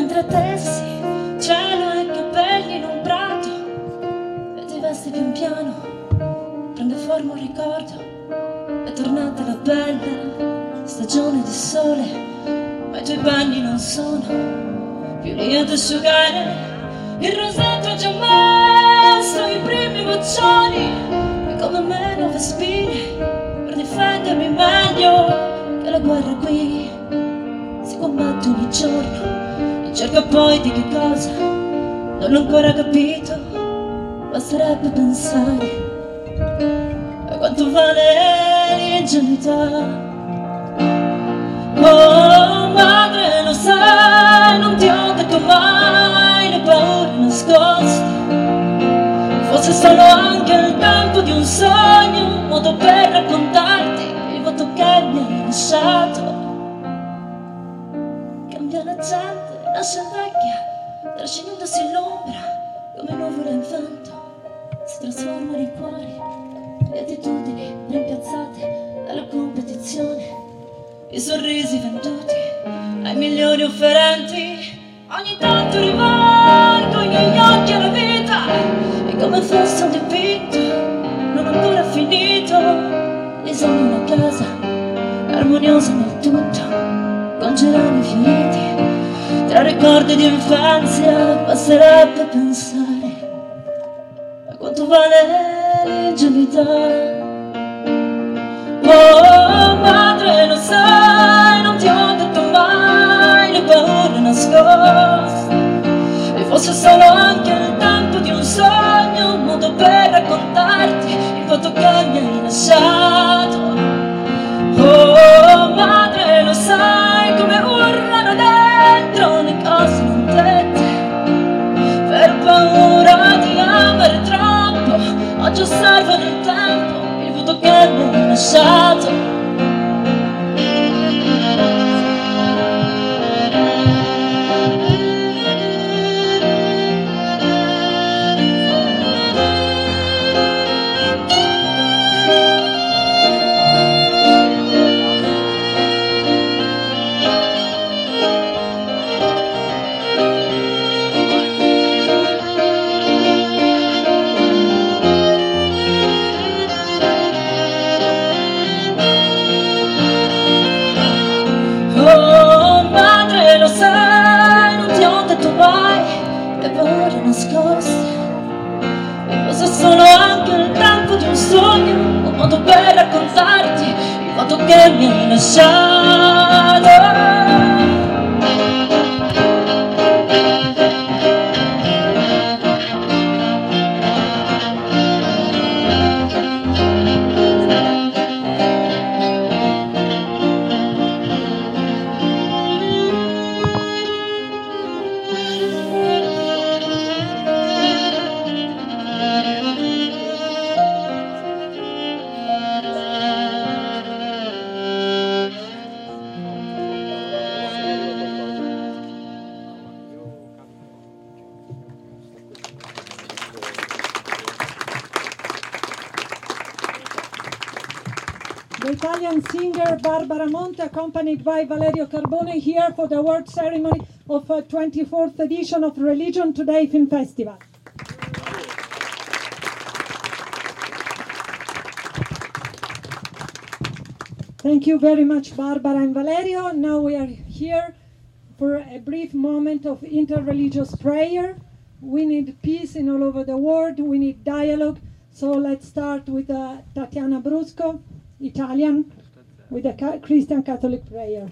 mentre tessi cielo e capelli in un prato e ti vesti pian piano, prende forma un ricordo, è tornata la bella stagione di sole, ma i tuoi panni non sono più lì ad asciugare il rosetto già messo i primi boccioli e come me nuove spine per difendermi meglio che la guerra qui si combatte ogni giorno cerca poi di che cosa non ho ancora capito basterebbe pensare a quanto vale l'ingenuità. Oh madre lo sai non ti ho detto mai le paure nascoste. Fosse solo anche il tempo di un sogno Un modo per raccontarti il voto che mi hai lasciato lascia vecchia Trascinandosi l'ombra come nuvole in vento Si trasformano in cuori Le attitudini rimpiazzate dalla competizione i sorrisi venduti ai migliori offerenti. Ogni tanto rivolgo i miei occhi alla vita e come fosse un dipinto, non ancora finito. Disegno una casa armoniosa nel tutto, con gerani fioriti. Tra ricordi di infanzia basterebbe pensare a quanto vale l'ingenuità. Oh madre lo sai, non ti ho detto mai le paure nascoste E fosse solo anche il tempo di un sogno, un modo per raccontarti il fatto che mi hai lasciato by Valerio Carbone, here for the award ceremony of uh, 24th edition of Religion Today Film Festival. Thank you very much, Barbara and Valerio. Now we are here for a brief moment of interreligious prayer. We need peace in all over the world. We need dialogue. So let's start with uh, Tatiana Brusco, Italian, with a Christian Catholic prayer.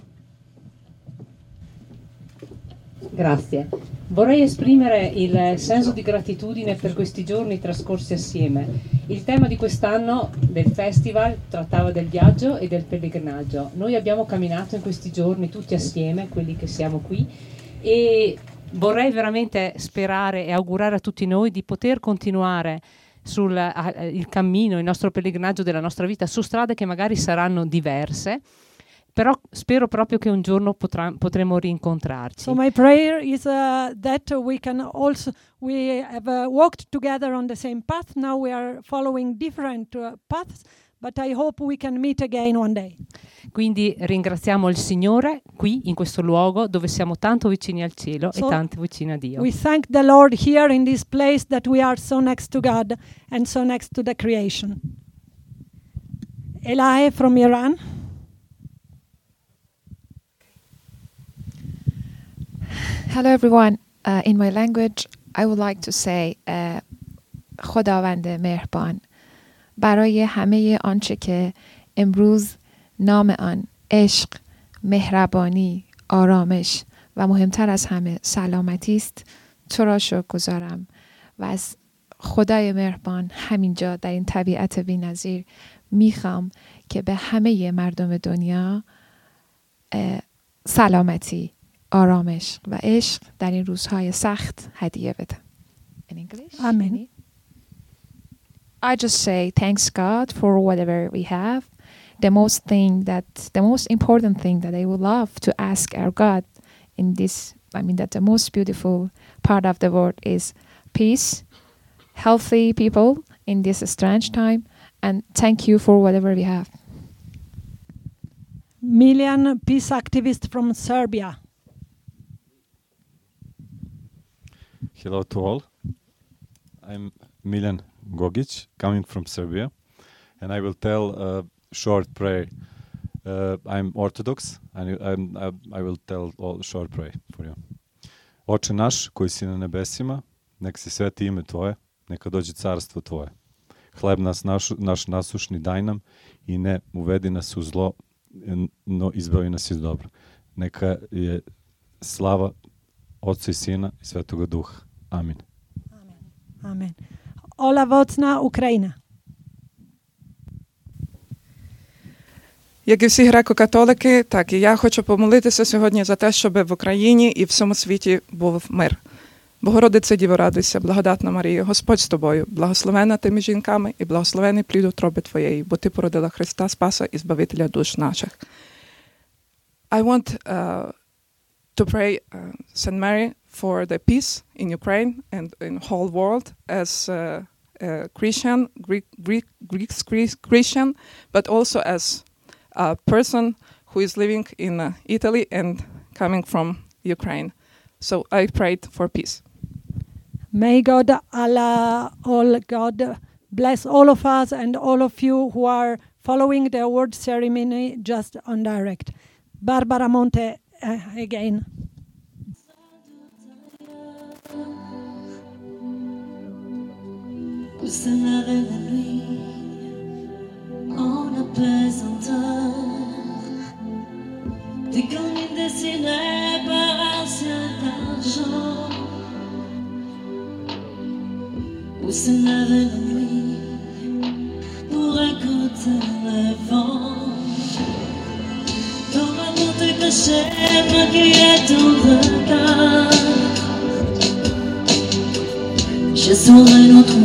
Grazie. Vorrei esprimere il senso di gratitudine per questi giorni trascorsi assieme. Il tema di quest'anno del festival trattava del viaggio e del pellegrinaggio. Noi abbiamo camminato in questi giorni tutti assieme, quelli che siamo qui, e vorrei veramente sperare e augurare a tutti noi di poter continuare sul eh, cammino, il nostro pellegrinaggio della nostra vita su strade che magari saranno diverse, però spero proprio che un giorno potrà- potremo rincontrarci. So my prayer is uh, that we can also we have uh, walked together on the same path. Now we are following different uh, paths, but I hope we can meet again one day. Quindi ringraziamo il Signore qui in questo luogo dove siamo tanto vicini al cielo So, e tanto vicini a Dio. We thank the Lord here in this place that we are so next to God and so next to the creation. Elahe from Iran. Hello everyone. Uh, in my language, I would like to say uh, خداوند مهربان برای همه آنچه که امروز نام آن عشق، مهربانی، آرامش و مهمتر از همه سلامتی است تو را شکر گذارم و از خدای مهربان همینجا در این طبیعت بی‌نظیر می‌خوام که به همه مردم دنیا سلامتی آرامش و عشق در این روزهای سخت هدیه بدم. In English? Amen. Any? I just say thanks God for whatever we have. The most thing that the most important thing that I would love to ask our God in this I mean that the most beautiful part of the world is peace, healthy people in this strange time and thank you for whatever we have. Miljan, peace activist from Serbia. Hello to all. I'm Miljan Gogic, coming from Serbia, and I will tell a short prayer. Uh, I'm Orthodox, and I'm, I, I will tell all short prayer for you. Oče naš, koji si na nebesima, nek se sveti ime Tvoje, neka dođe carstvo Tvoje. Hleb nas naš, naš nasušni daj nam i ne uvedi nas u zlo, no izbavi nas iz dobra. Neka je slava Otca i Sina i Svetoga Duha. Amin. Amen. Ola Vocna, Ukrajina. Як і всі греко-католики, так і я хочу помолитися сьогодні за те, щоб в Україні і в всьому світі був мир. Богородице Діво, радуйся, благодатна Марія, Господь з тобою, благословена ти між жінками і благословений плід утроби твоєї, бо ти породила Христа Спаса і Збавителя душ наших. I want uh, to pray, uh, Saint Mary, for the peace in Ukraine and in whole world as uh, a Christian, Greek, Greek, Greek Christian, but also as a person who is living in uh, Italy and coming from Ukraine. So I prayed for peace. May God, Allah, all God, bless all of us and all of you who are following the award ceremony just on direct. Barbara Monte uh, again. Où se lève la nuit en apesanteur. Des collines dessinées par un ciel d'argent Où se lève la nuit pour écouter le vent. Dans ma te caché, malgré ton regard J'ai notre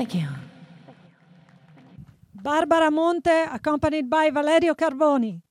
Thank you. Barbara Monte, accompanied by Valerio Carboni.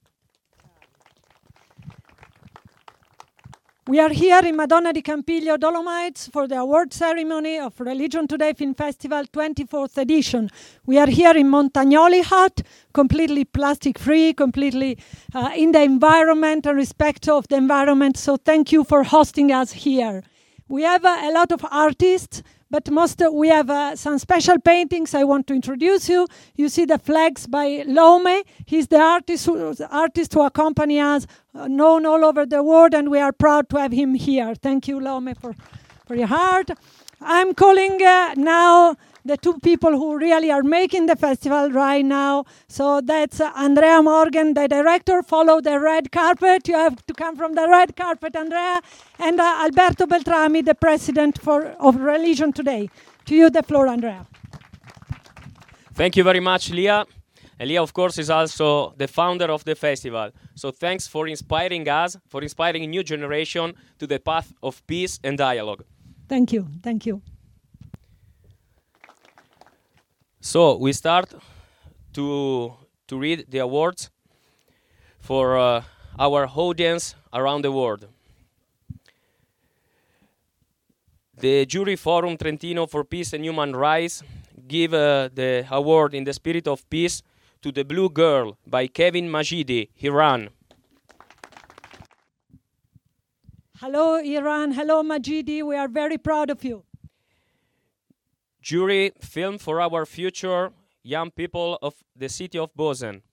We are here in Madonna di Campiglio Dolomites for the award ceremony of Religion Today Film Festival 24th edition. We are here in Montagnoli Hut, completely plastic free, completely uh, in the environment and respect of the environment. So thank you for hosting us here. We have uh, a lot of artists, but most uh, we have uh, some special paintings I want to introduce you. You see the flags by Lome. He's the artist who, artist who accompany us, uh, known all over the world, and we are proud to have him here. Thank you, Lome, for, for your heart. I'm calling uh, now the two people who really are making the festival right now. So that's uh, Andrea Morghen, the director. Follow the red carpet. You have to come from the red carpet, Andrea. And uh, Alberto Beltrami, the president for, of Religion Today. To you, the floor, Andrea. Thank you very much, Lia. And Lia, of course, is also the founder of the festival. So thanks for inspiring us, for inspiring a new generation to the path of peace and dialogue. Thank you. Thank you. So we start to to read the awards for uh, our audience around the world. The Jury Forum Trentino for Peace and Human Rights give uh, the award in the spirit of peace to The Blue Girl by Kevin Majidi, Iran. Hello, Iran. Hello, Majidi. We are very proud of you. Jury Film for Our Future Young People of the City of Bozen.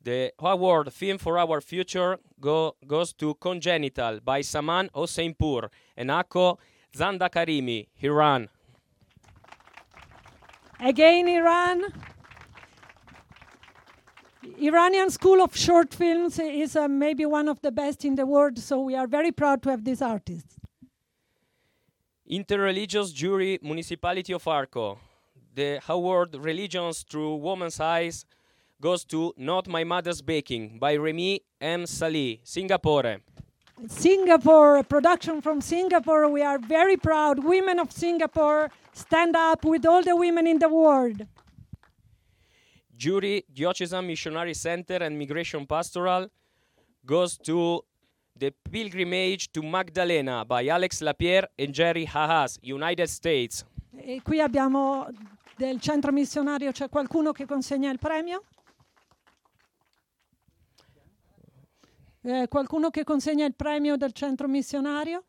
The award Film for Our Future go, goes to Congenital by Saman Hoseinpur and Akko Zandakarimi, Iran. Again, Iran. Iranian School of Short Films is uh, maybe one of the best in the world, so we are very proud to have these artists. Interreligious Jury Municipality of Arco. The award Religions Through Woman's Eyes goes to Not My Mother's Baking by Remy M. Salih, Singapore. Singapore, a production from Singapore. We are very proud. Women of Singapore stand up with all the women in the world. Jury Diocesan Missionary Center and Migration Pastoral goes to The Pilgrimage to Magdalena by Alex Lapierre and Jerry Haas, United States. E qui abbiamo del centro missionario, c'è qualcuno che consegna il premio? Eh, qualcuno che consegna il premio del centro missionario?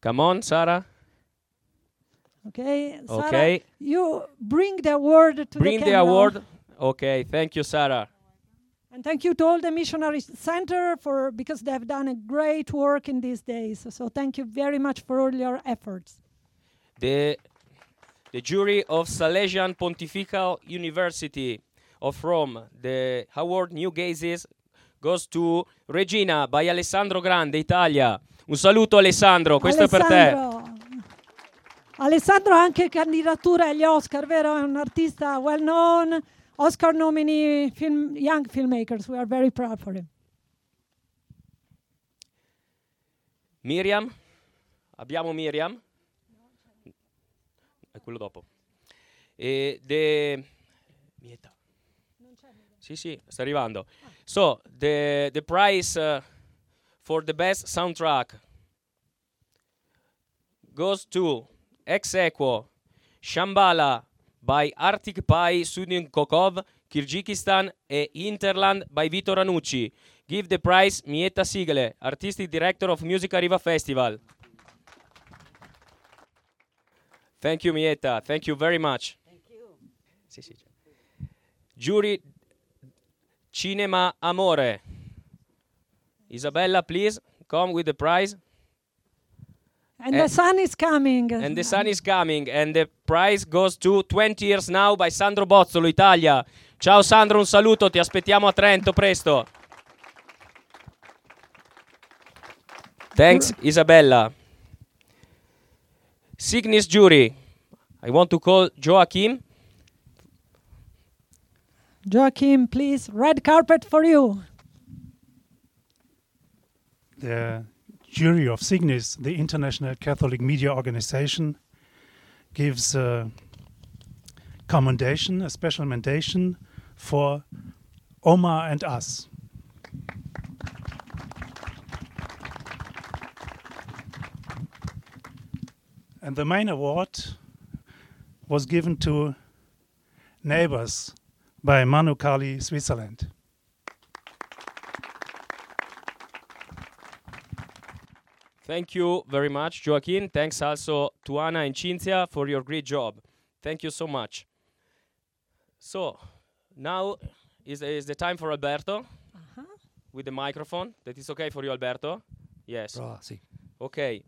Come on, Sarah. Ok, Sara, Okay. you bring the award to Bring the the camera. award. Okay, thank you, Sarah. And thank you to all the missionary center for because they have done a great work in these days. So thank you very much for all your efforts. The, the jury of Salesian Pontifical University of Rome, the award New Gazes, goes to Regina by Alessandro Grande, Italia. Un saluto Alessandro, questo è per te. Alessandro. Alessandro ha anche candidatura agli Oscar, vero? È un artista well known, Oscar nominee, film, young filmmakers. We are very proud for him. Miriam? Abbiamo Miriam? È quello dopo. E the... Mieta. Sì, sì, sta arrivando. So, the, the prize uh, for the best soundtrack goes to Ex Equo, Shambhala by Arctic Pie Sudin Kokov, Kyrgyzstan e Interland by Vito Ranucci. Give the prize Mieta Sigle, Artistic Director of Musica Riva Festival. Thank you, Mieta. Thank you very much. Thank you. Sì, sì. Jury Cinema Amore. Isabella, please come with the prize. And Eh, the sun is coming. And the sun is coming. And the prize goes to 20 Years Now by Sandro Bozzolo, Italia. Ciao Sandro, un saluto, ti aspettiamo a Trento presto. Thanks, Isabella. Signis Jury. I want to call Joachim. Joachim, please, red carpet for you. the jury of Signis, the International Catholic Media Organization, gives a commendation, a special commendation for Omar and us. And the main award was given to Neighbors by Mano Khalil, Switzerland. Thank you very much, Joaquin. Thanks also to Anna and Cinzia for your great job. Thank you so much. So, now is, is the time for Alberto Uh-huh. with the microphone. That is okay for you, Alberto? Yes. Ah, sì. Okay.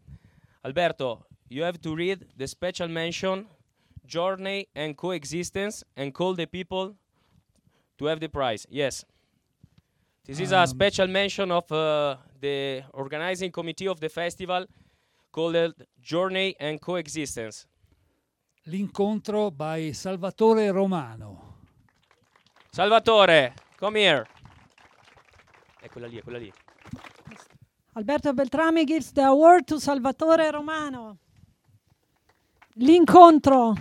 Alberto, you have to read the special mention, journey and coexistence, and call the people to have the prize. Yes. This is a Um, special mention of uh, the organizing committee of the festival called Journey and Coexistence. L'incontro by Salvatore Romano. Salvatore, come here. È quella lì, è quella lì. Alberto Beltrami gives the award to Salvatore Romano. L'incontro.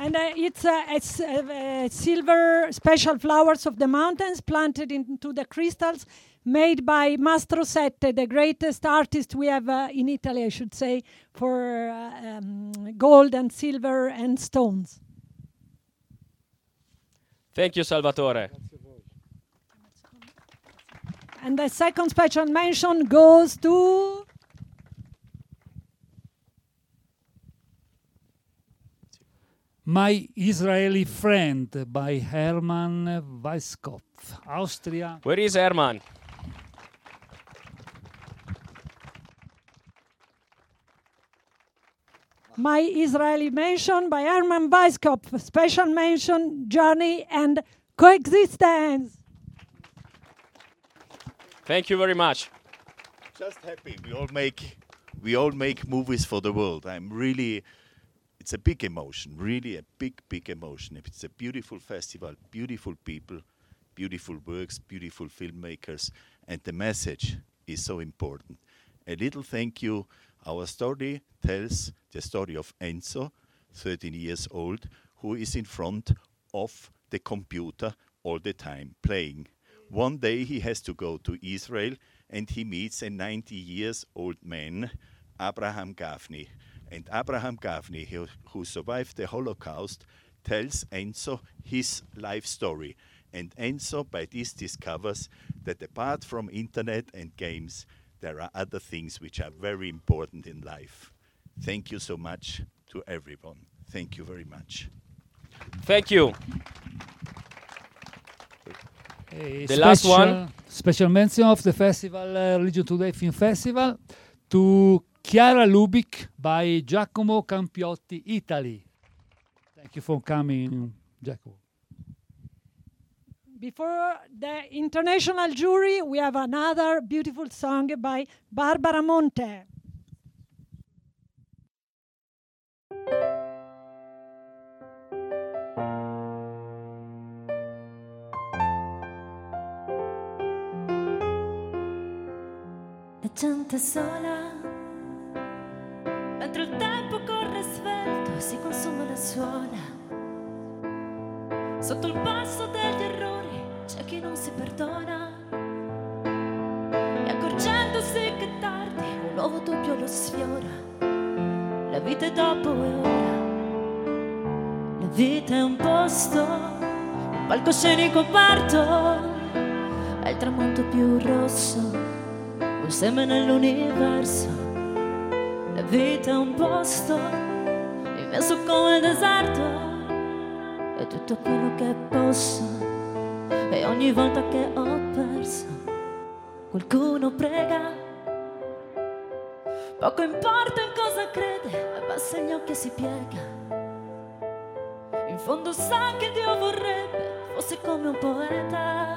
And uh, it's uh, it's, uh, uh, silver special flowers of the mountains planted into the crystals made by Mastro Sette, the greatest artist we have uh, in Italy, I should say, for uh, um, gold and silver and stones. Thank you, Salvatore. And the second special mention goes to My Israeli Friend by Hermann Weisskopf, Austria. Where is Herman? My Israeli Mention by Herman Weisskopf, special mention, journey and coexistence. Thank you very much. just happy. We all make we all make movies for the world. I'm really it's a big emotion, really a big, big emotion. It's a beautiful festival, beautiful people, beautiful works, beautiful filmmakers, and the message is so important. A little thank you. Our story tells the story of Enzo, 13 years old, who is in front of the computer all the time playing. One day he has to go to Israel and he meets a 90 years old man, Abraham Gavni. And Abraham Gavni, who, who survived the Holocaust, tells Enzo his life story. And Enzo, by this, discovers that apart from internet and games, there are other things which are very important in life. Thank you so much to everyone. Thank you very much. Thank you. A The last one. Special mention of the festival, uh, Religion Today Film Festival, to Chiara Lubic by Giacomo Campiotti, Italy. Thank you for coming, Giacomo. Before the international jury, we have another beautiful song by Barbara Monte. La gente sola, mentre il tempo corre svelto e si consuma la suola. Sotto il passo degli errori c'è chi non si perdona. E accorgendosi che tardi, un nuovo dubbio lo sfiora. La vita è dopo e ora. La vita è un posto, un palcoscenico aperto. È il tramonto più rosso un seme nell'universo. Vita è un posto immenso come il deserto. È tutto quello che posso. E ogni volta che ho perso, qualcuno prega. Poco importa in cosa crede, abbassa gli occhi e si piega. In fondo sa che Dio vorrebbe fosse come un poeta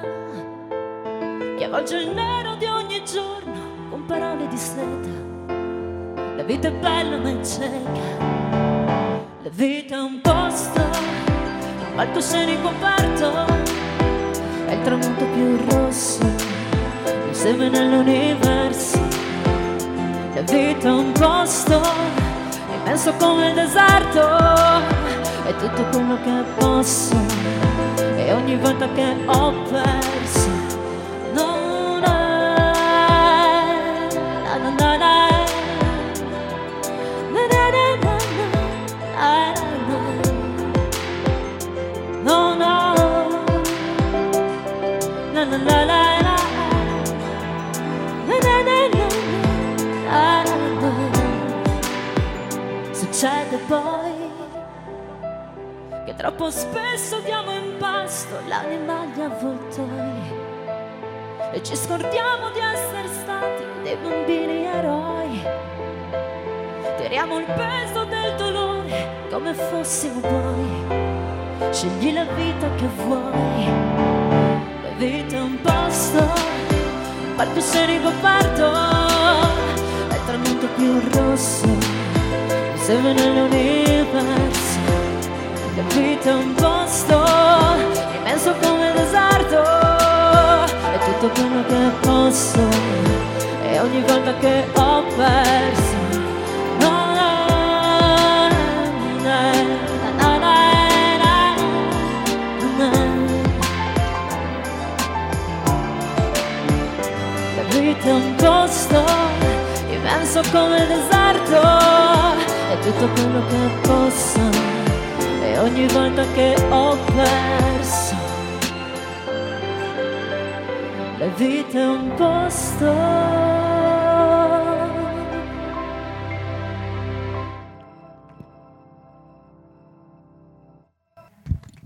che avvolge il nero di ogni giorno con parole di seta. La vita è bella ma è cieca, la vita è un posto palcoscenico aperto, è il tramonto più rosso, insieme nell'universo, la vita è un posto, immenso come il deserto, è tutto quello che posso, e ogni volta che ho perso, troppo spesso diamo in pasto l'anima agli avvoltoi e ci scordiamo di essere stati dei bambini eroi. Tiriamo il peso del dolore come fossimo buoni. Scegli la vita che vuoi, la vita è un posto, un palcoscenico aperto, è il tramonto più rosso, insieme nell'universo, è un posto, immenso come il deserto, è tutto quello che posso, e ogni volta che ho perso, no, no, no, no, no, no. La vita è un posto immenso come il deserto, è tutto quello che posso La vita è un posto.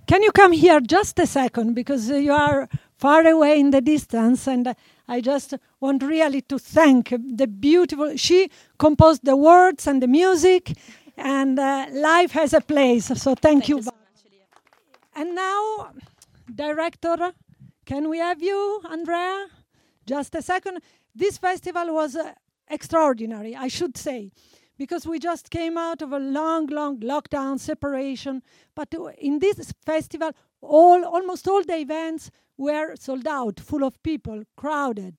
Can you come here just a second? Because you are far away in the distance and I just want really to thank the beautiful she composed the words and the music and uh, life has a place so thank, you. and now director can we have you Andrea just a second this festival was uh, extraordinary I should say because we just came out of a long, long lockdown separation. But uh, in this festival, all almost all the events were sold out, full of people, crowded,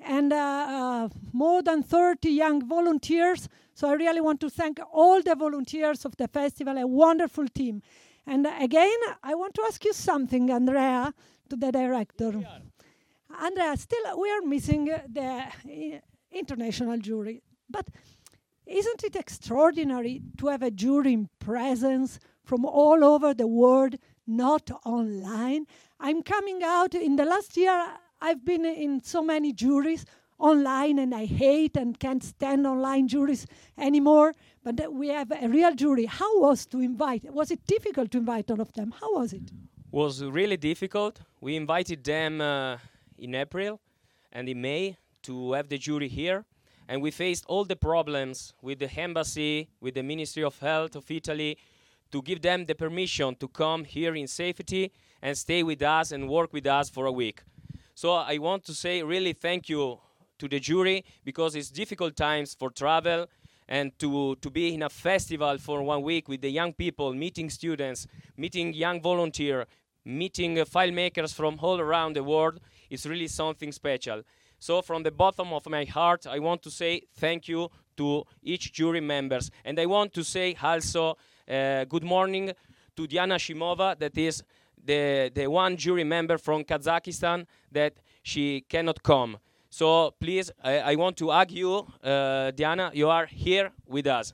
and uh, uh, more than 30 young volunteers. So I really want to thank all the volunteers of the festival, a wonderful team. And again, I want to ask you something, Andrea, to the director. Andrea, still we are missing uh, the uh, international jury, but isn't it extraordinary to have a jury in presence from all over the world, not online? I'm coming out in the last year, I've been in so many juries online and I hate and can't stand online juries anymore. But we have a real jury. How was to invite? Was it difficult to invite all of them? How was it? was really difficult. We invited them uh, in April and in May to have the jury here, and we faced all the problems with the embassy, with the Ministry of Health of Italy, to give them the permission to come here in safety and stay with us and work with us for a week. So I want to say really thank you to the jury because it's difficult times for travel and to, to be in a festival for one week with the young people, meeting students, meeting young volunteer, meeting uh, filmmakers from all around the world is really something special. So from the bottom of my heart, I want to say thank you to each jury members. And I want to say also uh, good morning to Diana Shimova, that is the, the one jury member from Kazakhstan that she cannot come. So please, I, I want to hug you, uh, Diana. You are here with us.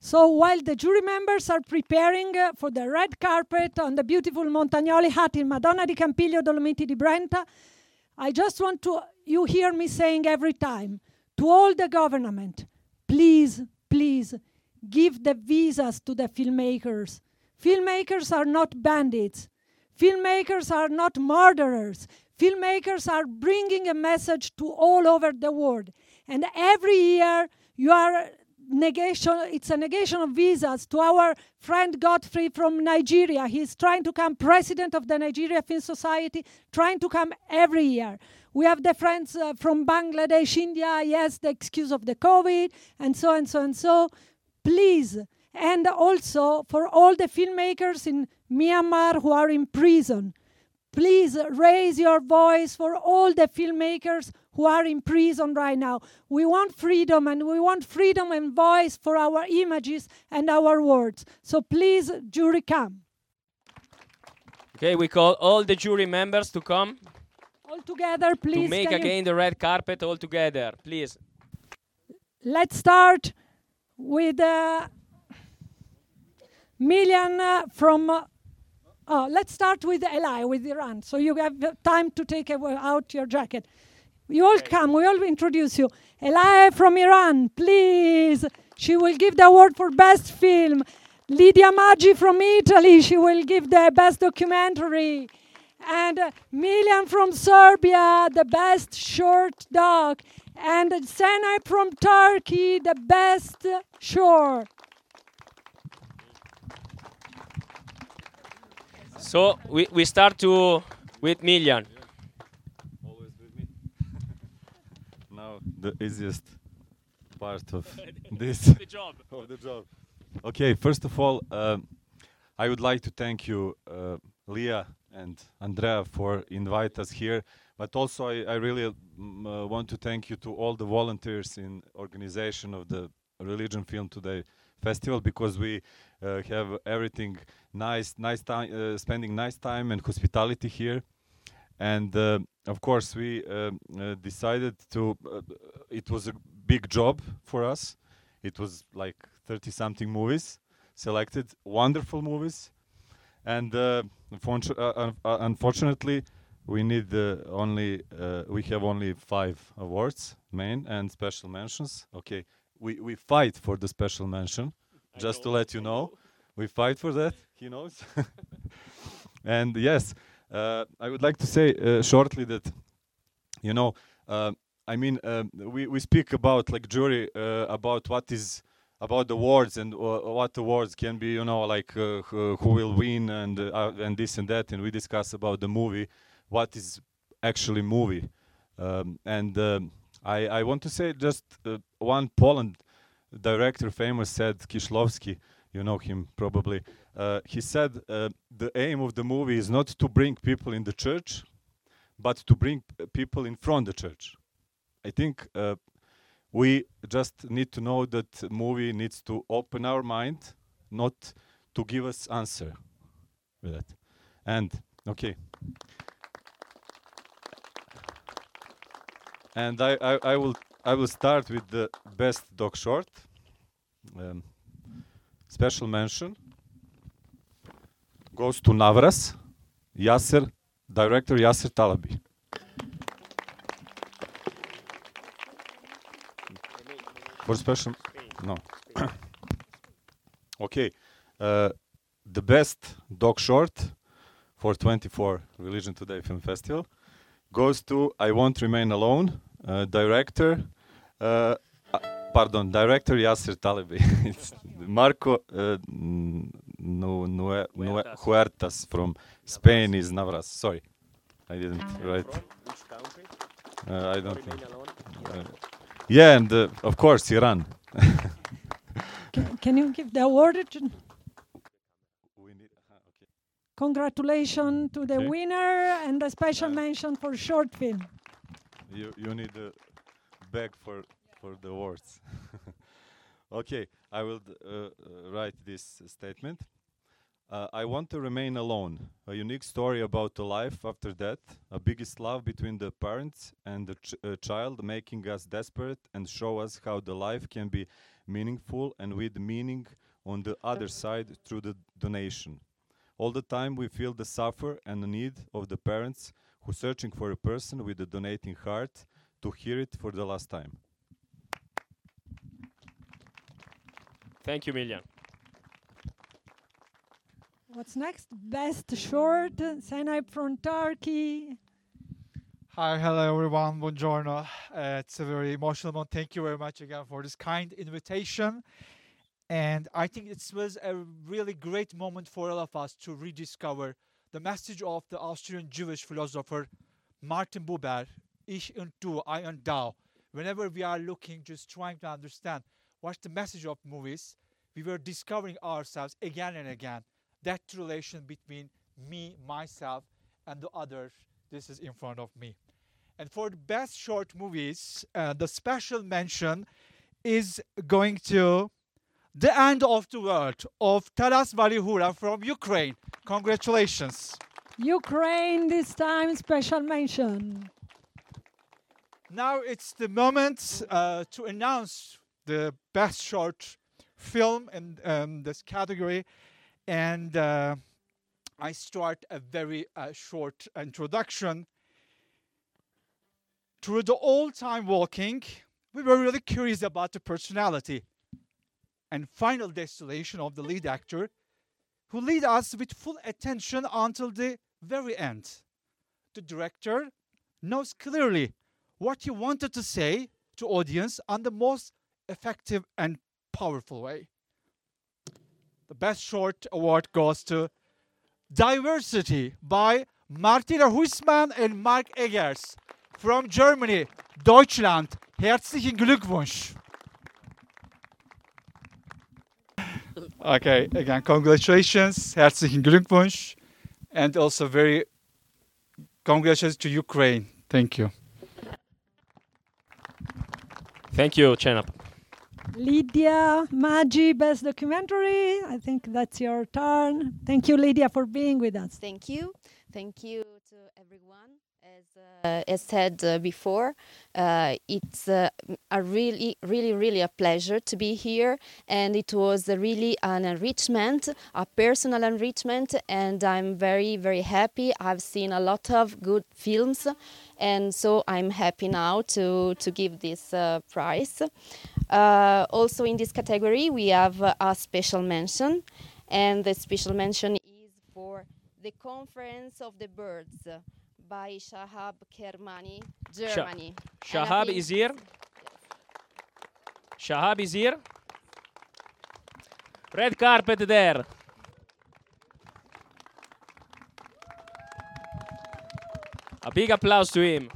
So while the jury members are preparing uh, for the red carpet on the beautiful Montagnoli hut in Madonna di Campiglio, Dolomiti di Brenta, I just want to, you hear me saying every time, to all the government, please, please give the visas to the filmmakers. Filmmakers are not bandits. Filmmakers are not murderers. Filmmakers are bringing a message to all over the world. And every year you are negation it's a negation of visas to our friend Godfrey from Nigeria. He's trying to come president of the Nigeria Film Society, trying to come every year. We have the friends uh, from Bangladesh, India, yes, the excuse of the COVID, and so and so and so. Please, and also for all the filmmakers in Myanmar who are in prison. Please raise your voice for all the filmmakers who are in prison right now. We want freedom and we want freedom and voice for our images and our words. So please, jury, come. Okay, we call all the jury members to come All together, please. to make can you- again the red carpet all together. Please. Let's start with uh, Milian uh, from. Uh, oh, let's start with Eli, with Iran. So you have uh, time to take out your jacket. You all come, we all introduce you. Eli from Iran, please. She will give the award for best film. Lydia Maggi from Italy, she will give the best documentary. And uh, Miljan from Serbia, the best short doc. And Senay from Turkey, the best short. So we, we start to with Miljan. Yeah. Always with me. now the easiest part of this The job. of the job. Okay, first of all, um, I would like to thank you, uh, Lia and Andrea, for invite us here. But also, I, I really mm, uh, want to thank you to all the volunteers in organization of the Religion Film Today festival because we have everything nice, nice time, uh, spending nice time and hospitality here. And uh, of course, we uh, decided to. Uh, it was a big job for us. It was like 30 something movies selected, wonderful movies. And uh, unfortu- uh, un- uh, unfortunately, we need uh, only uh, we have only five awards, main and special mentions. Okay, we we fight for the special mention, just to let you know, we fight for that. He knows. and yes, uh, I would like to say uh, shortly that you know, uh, I mean, um, we we speak about like jury uh, about what is about the awards and uh, what awards can be, you know, like uh, who, will win and uh, uh, and this and that, and we discuss about the movie, what is actually movie, um, and um, I I want to say just uh, one Poland director, famous said Kieślowski, you know him probably. Uh, he said uh, the aim of the movie is not to bring people in the church, but to bring people in front of the church. I think uh, we just need to know that movie needs to open our mind, not to give us answer with that. And okay. And I, I, I will I will start with the best dog short. Um, special mention goes to Navras, Yasser, director Yasser Talabi. For special, no. okay, uh, the best dog short for 24 Religion Today Film Festival goes to I Won't Remain Alone, director, uh, uh, pardon, director Yasser Talibi. it's Marco uh, N- Nu- Nue- Nue- Huertas from Spain is Navras. Sorry, I didn't write. Uh, I don't think. Uh, yeah, and uh, of course Iran. Can, can you give the award? to- Congratulations to the Okay. winner and a special mention for short film. You you need a bag for for the words. okay, I will uh, uh, write this statement. Uh, I want to remain alone. A unique story about a life after death, a biggest love between the parents and the ch- uh, child, making us desperate and show us how the life can be meaningful and with meaning on the other side through the donation. All the time we feel the suffer and the need of the parents who searching for a person with a donating heart to hear it for the last time. Thank you, Miljan. What's next? Best short, Senay from Turkey. Hi, hello everyone. Buongiorno. Uh, it's a very emotional one. Thank you very much again for this kind invitation. And I think it was a really great moment for all of us to rediscover the message of the Austrian Jewish philosopher Martin Buber, Ich und Du, I and Thou. Whenever we are looking, just trying to understand what's the message of movies, we were discovering ourselves again and again. That relation between me, myself, and the others. This is in front of me. And for the best short movies, uh, the special mention is going to The End of the World of Taras Valihura from Ukraine. Congratulations. Ukraine this time special mention. Now it's the moment uh, to announce the best short film in um, this category. And uh, I start a very uh, short introduction. Through the old time walking, we were really curious about the personality and final destination of the lead actor who lead us with full attention until the very end. The director knows clearly what he wanted to say to audience on the most effective and powerful way. The best short award goes to Diversity by Martina Huisman and Mark Eggers from Germany, Deutschland. Herzlichen Glückwunsch. Okay, again, congratulations, herzlichen Glückwunsch, and also very congratulations to Ukraine. Thank you. Thank you, Cenap. Lydia Maggi, best documentary. I think that's your turn. Thank you, Lydia, for being with us. Thank you. Thank you to everyone. As, uh, as said uh, before, uh, it's uh, a really, really, really a pleasure to be here, and it was really an enrichment, a personal enrichment, and I'm very, very happy. I've seen a lot of good films, and so I'm happy now to to give this uh, prize. Uh, also in this category, we have a special mention, and the special mention is for the Conference of the Birds by Shahab Kermani, Germany. Sha- Shahab think- is here. Shahab is here. Red carpet there. A big applause to him.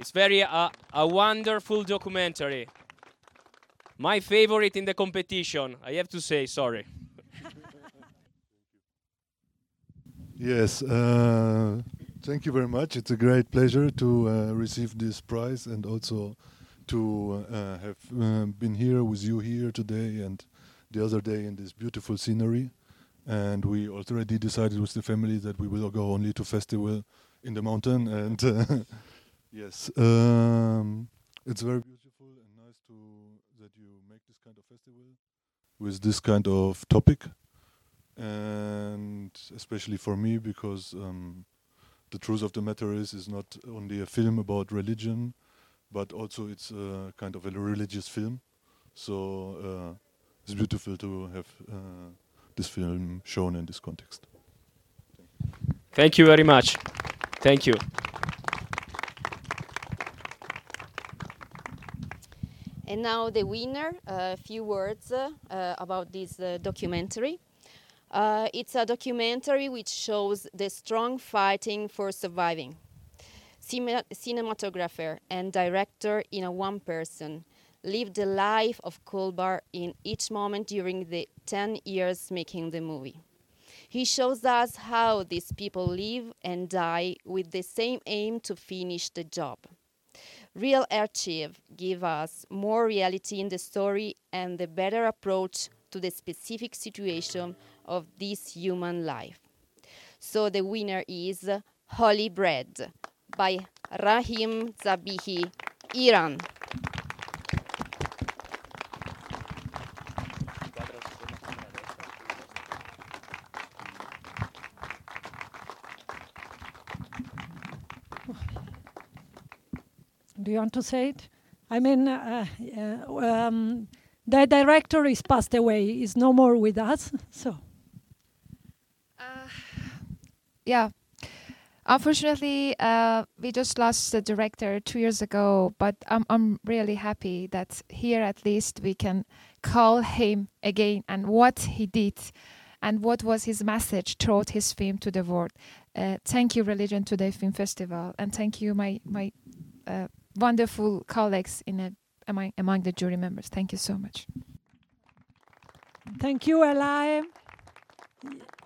It's very uh, a wonderful documentary. My favorite in the competition. I have to say sorry. Yes, uh, thank you very much. It's a great pleasure to uh, receive this prize and also to uh, have um, been here with you here today and the other day in this beautiful scenery. And we already decided with the family that we will go only to festival in the mountain. And uh, yes, um, it's very beautiful and nice to that you make this kind of festival with this kind of topic and especially for me because um, the truth of the matter is is not only a film about religion but also it's a kind of a religious film so uh, it's beautiful to have uh, this film shown in this context Thank you very much. Thank you. And now the winner, a few words uh, uh, about this uh, documentary. Uh, it's a documentary which shows the strong fighting for surviving. Cine- cinematographer and director in a one person lived the life of Kolbar in each moment during the 10 years making the movie. He shows us how these people live and die with the same aim to finish the job. Real archive give us more reality in the story and the better approach to the specific situation of this human life. So the winner is Holy Bread by Rahim Zabihi, Iran. Do you want to say it? I mean, uh, uh, um, the director is passed away, is no more with us. So, Yeah. Unfortunately, uh, we just lost the director two years ago, but I'm, I'm really happy that here at least we can call him again and what he did and what was his message throughout his film to the world. Uh, thank you, Religion Today Film Festival, and thank you, my, my uh, wonderful colleagues in a, among, among the jury members. Thank you so much. Thank you, Eli.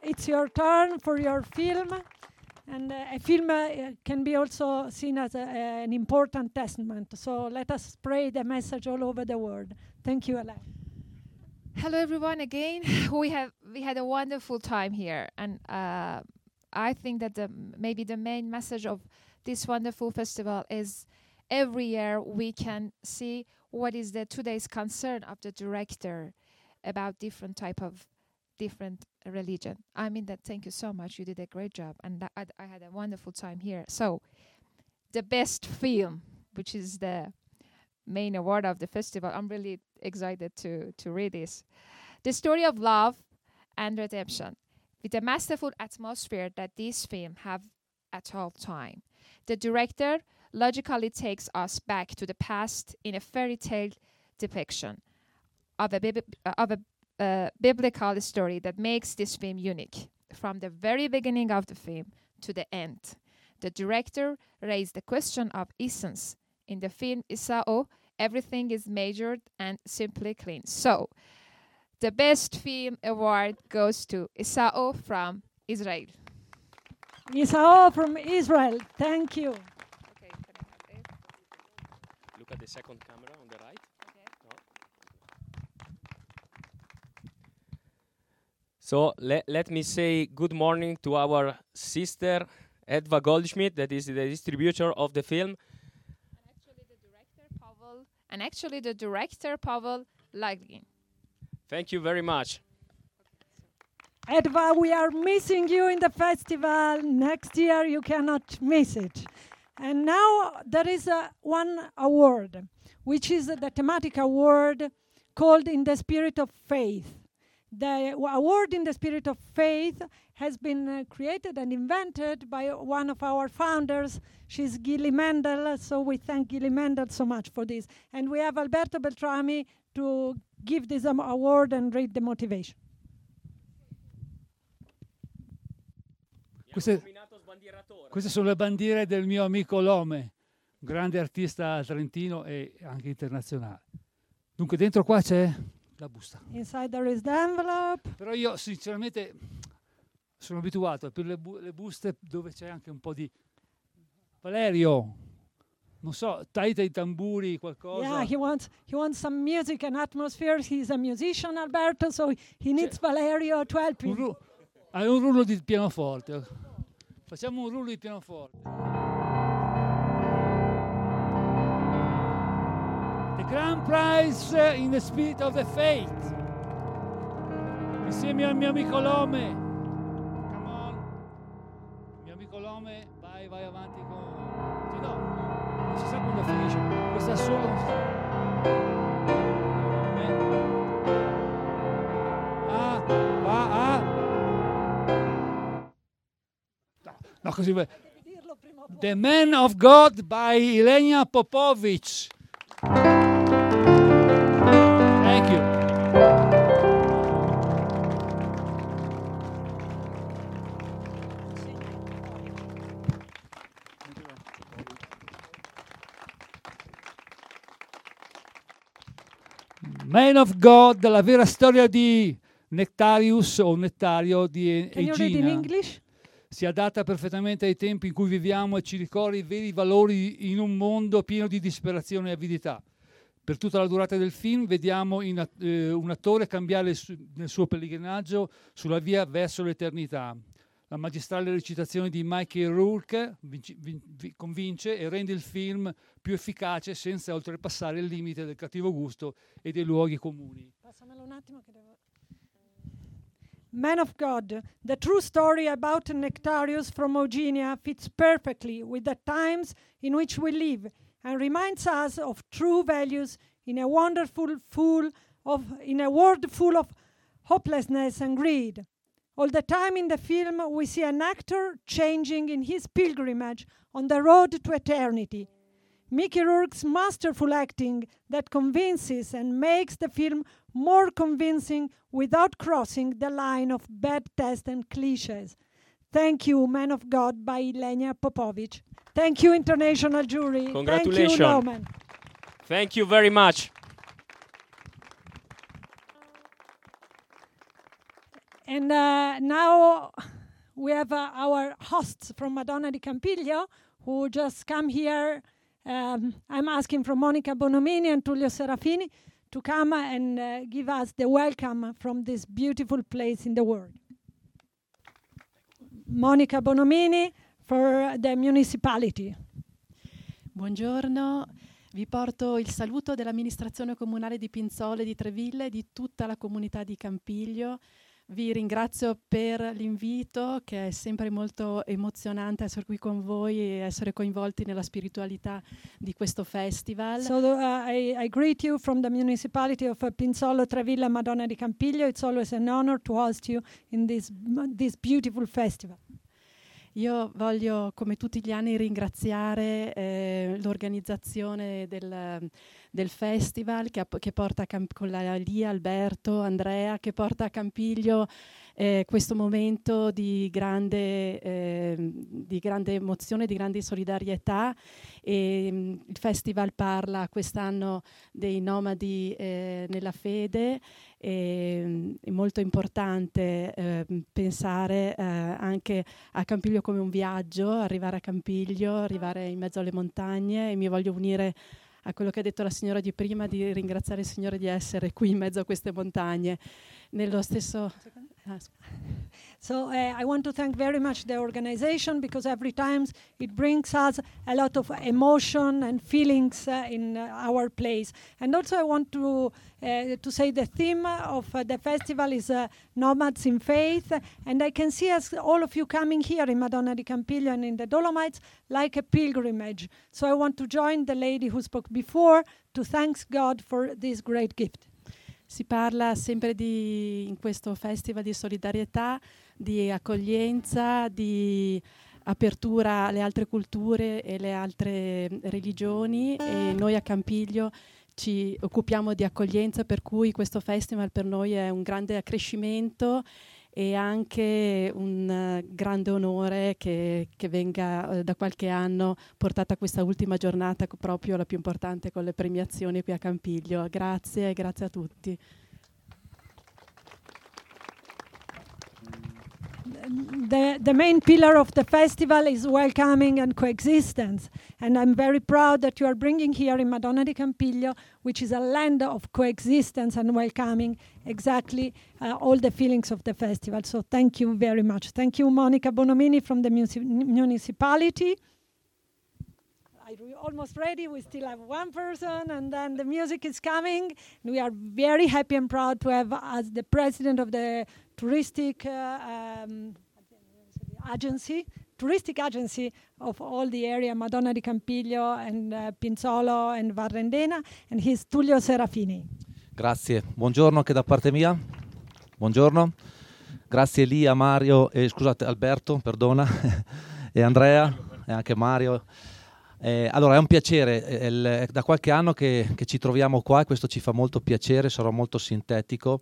It's your turn for your film. And uh, a film uh, can be also seen as a, an important testament. So let us spread the message all over the world. Thank you, Eli. Hello, everyone. Again, we have we had a wonderful time here, and uh, I think that the maybe the main message of this wonderful festival is every year we can see what is the today's concern of the director about different type of different religion. I mean that. Thank you so much. You did a great job, and I, I had a wonderful time here. So, the best film, which is the main award of the festival. I'm really excited to to read this. The story of love and redemption, with the masterful atmosphere that this film have at all time. The director logically takes us back to the past in a fairy tale depiction of a bib- uh, of a uh, biblical story that makes this film unique. From the very beginning of the film to the end, the director raised the question of essence. In the film Esau, everything is measured and simply clean. So, the best film award goes to Esau from Israel. Esau from Israel. Thank you. Look at the second camera on the right. No. So le- let me say good morning to our sister Edva Goldschmidt, that is the distributor of the film. And actually the director Pavel, and actually the director Pavel Lungin. Thank you very much. Edva, we are missing you in the festival. Next year, you cannot miss it. And now there is a one award, which is the thematic award called In the Spirit of Faith. The award in the Spirit of Faith has been uh, created and invented by one of our founders. She's Gilly Mendel, so we thank Gilly Mendel so much for this. And we have Alberto Beltrami to give this um, award and read the motivation. Queste, queste sono le bandiere del mio amico Lome, grande artista trentino e anche internazionale. Dunque dentro qua c'è la busta. Inside there is the envelope. Però io sinceramente sono abituato a più le, bu- le buste dove c'è anche un po' di... Valerio, non so, taita i tamburi, qualcosa. Yeah, he wants he wants some music and atmosphere. He's a musician, Alberto, so he needs Valerio to help Un him. ru- hai un rullo di pianoforte. Facciamo un rullo di pianoforte. The Grand Prize in the Spirit of the Faith. Insieme al mio amico Lome. Come on. Il mio amico Lome, vai, vai avanti con... Sì, no, non si sa quando finisce. Questa solo... Ah, No, così. The Man of God by Ilenia Popovic. Thank you. Man of God, la vera storia di Nectarius o Nettario di Can you read in Egina English? Si adatta perfettamente ai tempi in cui viviamo e ci ricorda i veri valori in un mondo pieno di disperazione e avidità. Per tutta la durata del film vediamo in eh, un attore cambiare su- nel suo pellegrinaggio sulla via verso l'eternità. La magistrale recitazione di Michael Rourke convince e rende il film più efficace senza oltrepassare il limite del cattivo gusto e dei luoghi comuni. Passamelo un attimo che devo... Man of God, the true story about Nectarius from Eugenia fits perfectly with the times in which we live and reminds us of true values in a wonderful full of in a world full of hopelessness and greed. All the time in the film we see an actor changing in his pilgrimage on the road to eternity. Mickey Rourke's masterful acting that convinces and makes the film more convincing without crossing the line of bad taste and cliches. Thank you, Man of God by Ilenia Popovic. Thank you, International Jury. Congratulations. Thank you, Loman. Thank you very much. And uh, now we have uh, our hosts from Madonna di Campiglio who just come here. Um, I'm asking from Monica Bonomini and Tullio Serafini to come and uh, give us the welcome from this beautiful place in the world. Monica Bonomini for the municipality. Buongiorno, vi porto il saluto dell'amministrazione comunale di Pinzole di Treville e di tutta la comunità di Campiglio. Vi ringrazio per l'invito che è sempre molto emozionante essere qui con voi e essere coinvolti nella spiritualità di questo festival. So uh, I, I greet you from the municipality of uh, Pinzolo Trevilla Madonna di Campiglio. It's always an honor to host you in this, this beautiful festival. Io voglio, come tutti gli anni, ringraziare eh, l'organizzazione del, del festival che, che, porta a Camp- con la Lia, Alberto, Andrea, che porta a Campiglio eh, questo momento di grande, eh, di grande, emozione, di grande solidarietà. E, mh, il festival parla quest'anno dei nomadi eh, nella fede. E, è molto importante eh, pensare eh, anche a Campiglio come un viaggio, arrivare a Campiglio, arrivare in mezzo alle montagne e mi voglio unire a quello che ha detto la signora di prima, di ringraziare il Signore di essere qui in mezzo a queste montagne. Nello stesso... Ah, So uh, I want to thank very much the organization because every time it brings us a lot of emotion and feelings uh, in uh, our place. And also I want to uh, to say the theme of uh, the festival is nomads in faith, and I can see as all of you coming here in Madonna di Campiglio and in the Dolomites like a pilgrimage. So I want to join the lady who spoke before to thank God for this great gift. Si parla sempre di, in questo festival di solidarietà, di accoglienza, di apertura alle altre culture e alle altre religioni e noi a Campiglio ci occupiamo di accoglienza per cui questo festival per noi è un grande accrescimento e anche un uh, grande onore che, che venga uh, da qualche anno portata questa ultima giornata proprio la più importante con le premiazioni qui a Campiglio. Grazie e grazie a tutti. The, the main pillar of the festival is welcoming and coexistence. And I'm very proud that you are bringing here in Madonna di Campiglio, which is a land of coexistence and welcoming, exactly uh, all the feelings of the festival. So thank you very much. Thank you, Monica Bonomini from the munici- municipality. Almost ready. We still have one person, and then the music is coming. We are very happy and proud to have as the president of the touristic uh, um, agency, touristic agency of all the area, Madonna di Campiglio and uh, Pinzolo and Varrendena, and he's Tullio Serafini. Grazie, buongiorno anche da parte mia. Buongiorno. Grazie Lia, Mario, e scusate Alberto, perdona, e Andrea e anche Mario. Eh, allora è un piacere, è, il, da qualche anno che, che, ci troviamo qua e questo ci fa molto piacere, sarò molto sintetico.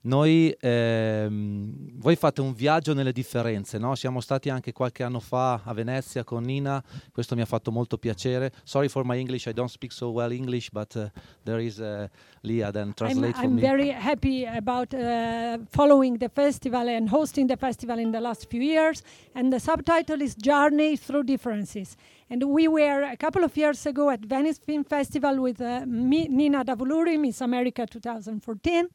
Noi, ehm, voi fate un viaggio nelle differenze, no? siamo stati anche qualche anno fa a Venezia con Nina, questo mi ha fatto molto piacere. Sorry for my English, I don't speak so well English, but uh, there is uh, Leah then translate I'm, for I'm me. very happy about uh, following the festival and hosting the festival in the last few years, and the subtitle is Journey Through Differences. And we were a couple of years ago at Venice Film Festival with uh, Nina Davuluri, Miss America 2014.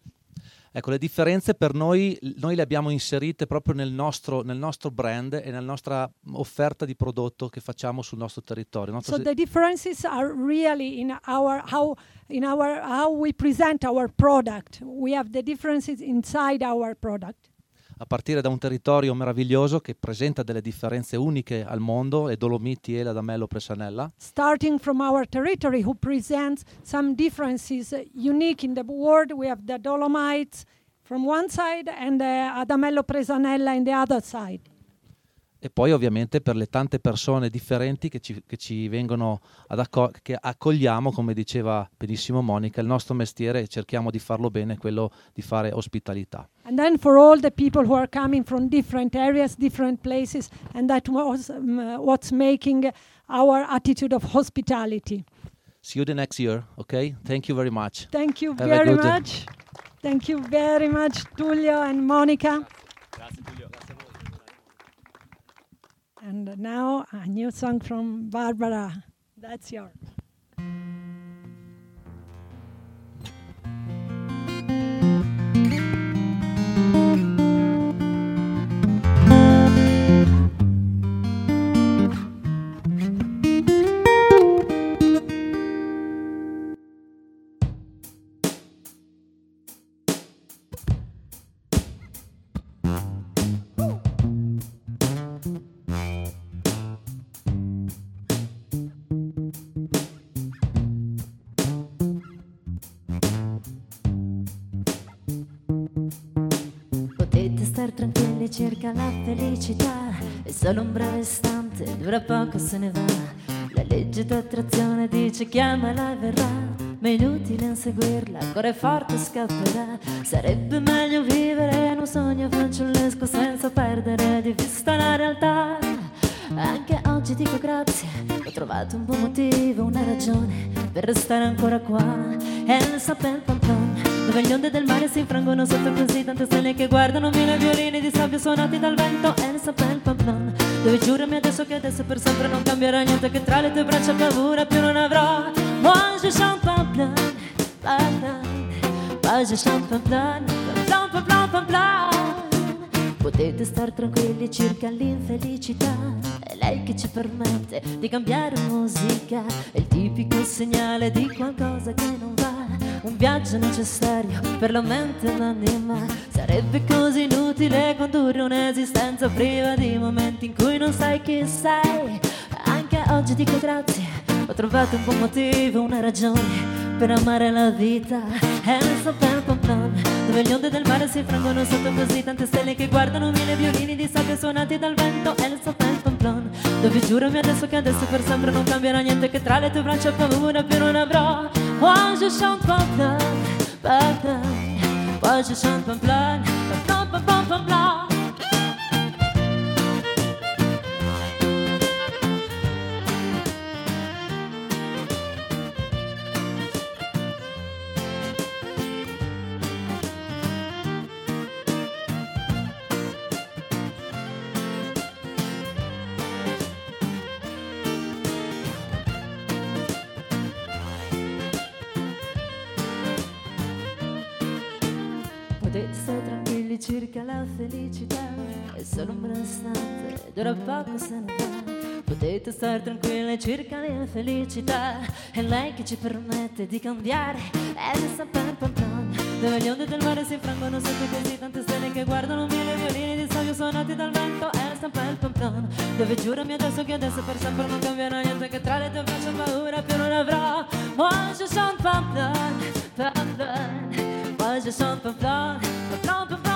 Ecco, le differenze per noi, noi le abbiamo inserite proprio nel nostro, nel nostro brand e nella nostra offerta di prodotto che facciamo sul nostro territorio. Nostro So se- the differences are really in our how in our how we present our product. We have the differences inside our product. A partire da un territorio meraviglioso che presenta delle differenze uniche al mondo, le Dolomiti e la Damello Presanella, Starting from our territory, who presents some differences unique in the world. We have the Dolomites from one side and the Adamello Presanella in the other side. E poi ovviamente per le tante persone differenti che ci, che ci vengono ad acco- che accogliamo, come diceva benissimo Monica, il nostro mestiere e cerchiamo di farlo bene, è quello di fare ospitalità. And then for all the people who are coming from different areas, different places, and that was um, what's making our attitude of hospitality. See you the next year, ok? Thank you very much. Thank you Have very much. Thank you very much, Tullio and Monica. Grazie Giulio. And now a new song from Barbara. That's yours. Cerca la felicità. È solo un breve istante, dura poco se ne va. La legge d'attrazione dice chiamala e verrà. Ma è inutile inseguirla, corre forte e scapperà. Sarebbe meglio vivere in un sogno fanciullesco senza perdere di vista la realtà. Anche oggi dico grazie, ho trovato un buon motivo, una ragione per restare ancora qua. È il Sapel Pampon, dove le onde del mare si infrangono sotto così tante stelle che guardano suonati dal vento. È il Sapel Pampon, dove giurami adesso che adesso per sempre non cambierà niente, che tra le tue braccia paura più non avrò. Moi je chante Pamplon, Pamplon, moi je chante Pamplon, Pamplon, Pamplon, Pamplon. Potete star tranquilli circa l'infelicità. È lei che ci permette di cambiare musica. È il tipico segnale di qualcosa che non va. Un viaggio necessario per la mente e l'anima. Sarebbe così inutile condurre un'esistenza priva di momenti in cui non sai chi sei. Anche oggi dico grazie. Ho trovato un buon motivo, una ragione per amare la vita. È il Sapel Pamplon, dove le onde del mare si frangono sotto così tante stelle che guardano mille violini di sabbia suonati dal vento. È il Sapel Pamplon, dove giurami adesso che adesso per sempre non cambierà niente, che tra le tue braccia paura più non avrò. Moi je chante Pamplon, Pamplon, moi je chante Pamplon, Pamplon, Pamplon, Pamplon. Potete la felicità. È solo un breve istante, dura poco se ne va. Potete stare tranquilli circa la felicità. È lei che ci permette di cambiare. È il Sapel Pampon Dove le onde del mare si infrangono sotto così. Tante stelle Che guardano mille violini di sabbia suonati dal vento. È il Sapel Pampon Dove giurami adesso che adesso per sempre non cambierà niente Che tra le tue braccia paura più non avrò. Moi je chante Pamplon, Pamplon Moi je chante Pamplon, Pamplon, Pamplon, Pamplon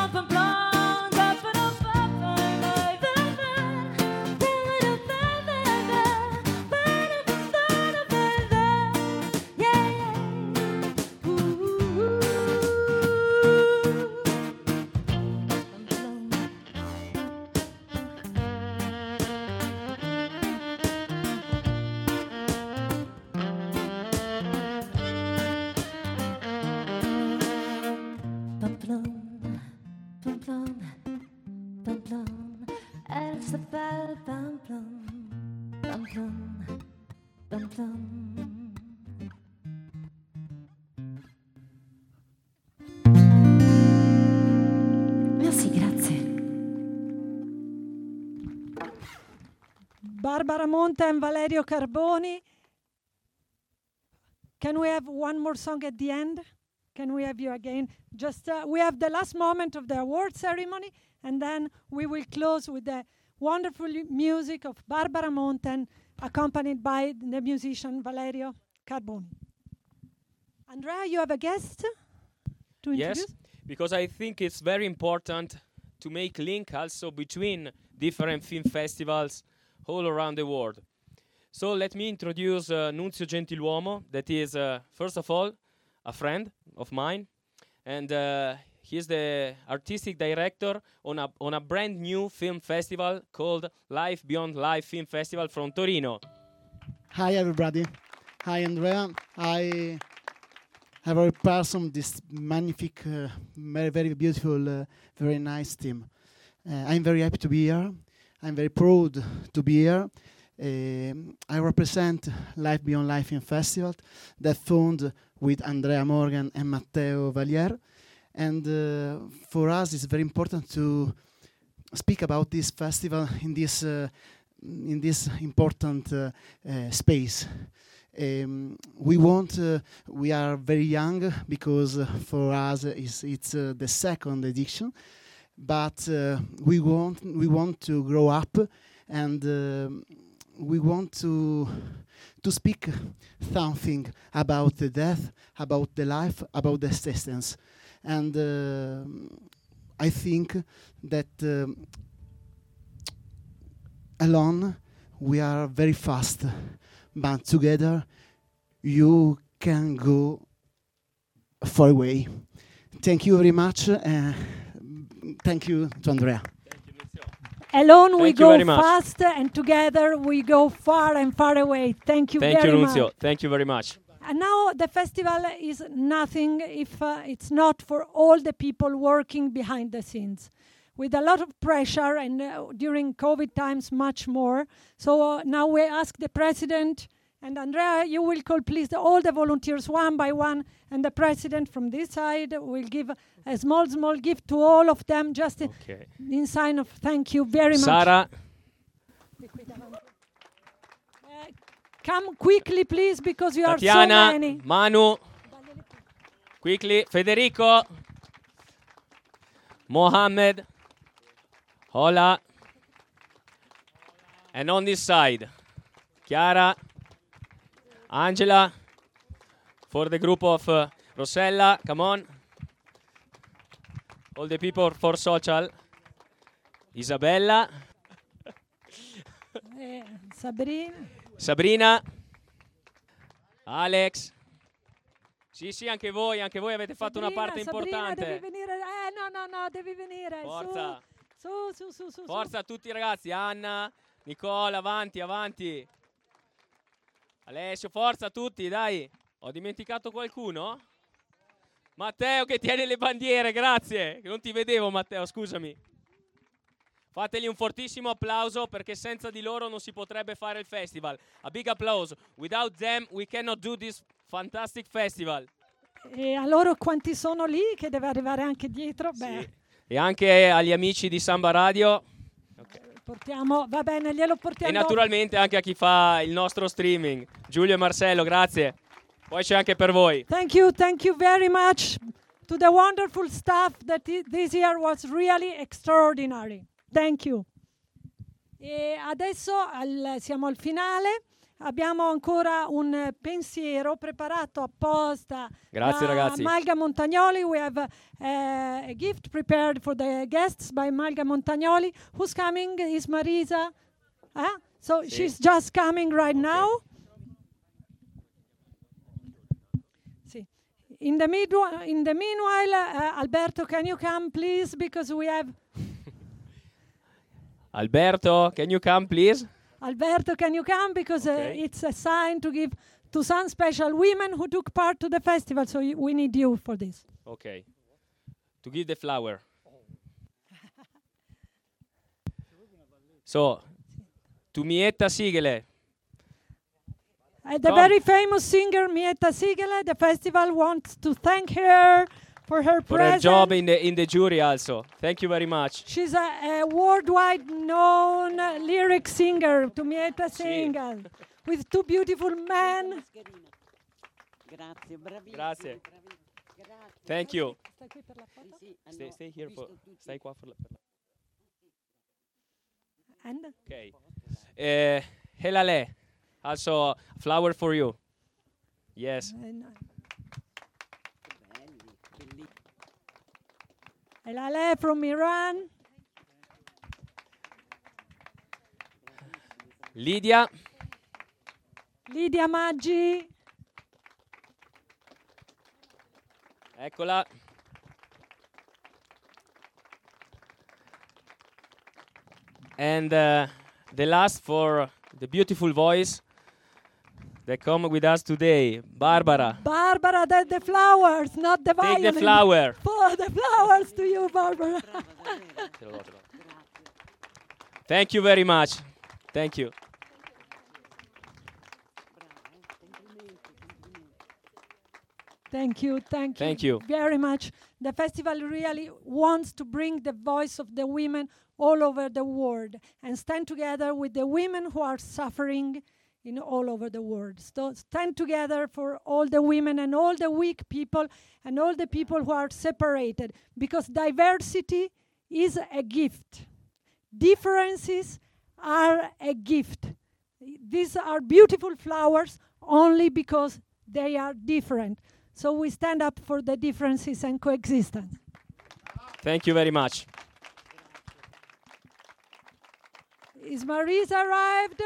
Barbara Monte and Valerio Carboni. Can we have one more song at the end? Can we have you again? Just uh, we have the last moment of the award ceremony, and then we will close with the wonderful music of Barbara Monten, accompanied by the musician Valerio Carboni. Andrea, you have a guest to introduce? Yes, because I think it's very important to make link also between different film festivals all around the world. So let me introduce uh, Nunzio Gentiluomo, that is, uh, first of all, a friend of mine, and uh, he's the artistic director on a, on a brand new film festival called Life Beyond Life Film Festival from Torino. Hi everybody. Hi Andrea. I have a person this magnific, uh, very very beautiful, uh, very nice team. Uh, I'm very happy to be here. I'm very proud to be here. Um, I represent Life Beyond Life in Festival that found with Andrea Morghen and Matteo Valier. And uh, for us, it's very important to speak about this festival in this uh, in this important uh, uh, space. Um, we want. Uh, we are very young because uh, for us it's, it's the second edition, but uh, we want we want to grow up, and um we want to to speak something about the death, about the life, about the existence, and uh, I think that um, alone we are very fast, but together you can go far away. Thank you very much. Thank you to Andrea. Alone we Thank you go very much. fast, and together we go far and far away. Thank you Thank very you, much. Nunzio. Thank you very much. And now the festival is nothing if uh, it's not for all the people working behind the scenes with a lot of pressure and uh, during COVID times much more. So uh, now we ask the president and Andrea, you will call please the, all the volunteers one by one and the president from this side will give a small, small gift to all of them just in- Okay. in sign of thank you very much. Sara, uh, Come quickly please because you are so Tatiana, many. Manu, quickly, Federico, Mohammed, Hola, and on this side, Chiara, Angela, for the group of uh, Rosella, come on. All the people for social. Isabella, Eh, Sabrina. Sabrina, Alex. Sì, sì, anche voi, anche voi avete fatto una parte Sabrina, importante. devi venire. Eh, no, no, no, devi venire. Forza. Su, su, su, su, su. Forza a tutti ragazzi, Anna, Nicola, avanti, avanti. Alessio, forza a tutti, dai. Ho dimenticato qualcuno? Matteo che tiene le bandiere, grazie. Non ti vedevo Matteo, scusami. Fategli un fortissimo applauso perché senza di loro non si potrebbe fare il festival. A big applause. Without them we cannot do this fantastic festival. E a loro quanti sono lì che deve arrivare anche dietro? Beh, E anche agli amici di Samba Radio portiamo, va bene, glielo e portiamo. dopo. naturalmente anche a chi fa il nostro streaming. Giulio e Marcello, grazie. Poi c'è anche per voi. Thank you, thank you very much to the wonderful staff that this year was really extraordinary. Thank you. E adesso al- siamo al finale. Abbiamo ancora un pensiero preparato apposta Grazie, da ragazzi. Malga Montagnoli. We have uh, a gift prepared for the guests by Malga Montagnoli. Who's coming is Marisa. Huh? So Sì. she's just coming right now. Sì. In the, midwi- in the meanwhile, uh, Alberto, can you come, please? Because we have Alberto, can you come please? Alberto, can you come? Because uh, it's a sign to give to some special women who took part to the festival. So y- we need you for this. Ok. To give the flower. So, to Mietta Sighele. Uh, the Come. very famous singer Mietta Sighele, the festival wants to thank her for her for her job in the in the jury also. Thank you very much. She's a, a worldwide known uh, lyric singer, Tumieta Singal, with two beautiful men. Grazie, bravissimo. Grazie. Thank you. Stay, stay here for stai qua per la, per la- And Ok. Eh, Helale. Also flower for you. Yes. Elale from Iran. Lidia. Lidia Maggi. Eccola. And uh, the last for the beautiful voice that come with us today, Barbara. Barbara, the, the flowers, not the violin. Take the flower. For the flowers to you, Barbara. Thank you very much. Thank you. Thank you, thank you. Thank you. very much. The festival really wants to bring the voice of the women all over the world and stand together with the women who are suffering in all over the world. So stand together for all the women and all the weak people and all the people who are separated because diversity is a gift. Differences are a gift. These are beautiful flowers only because they are different. So we stand up for the differences and coexistence. Thank you very much. Is Marisa arrived?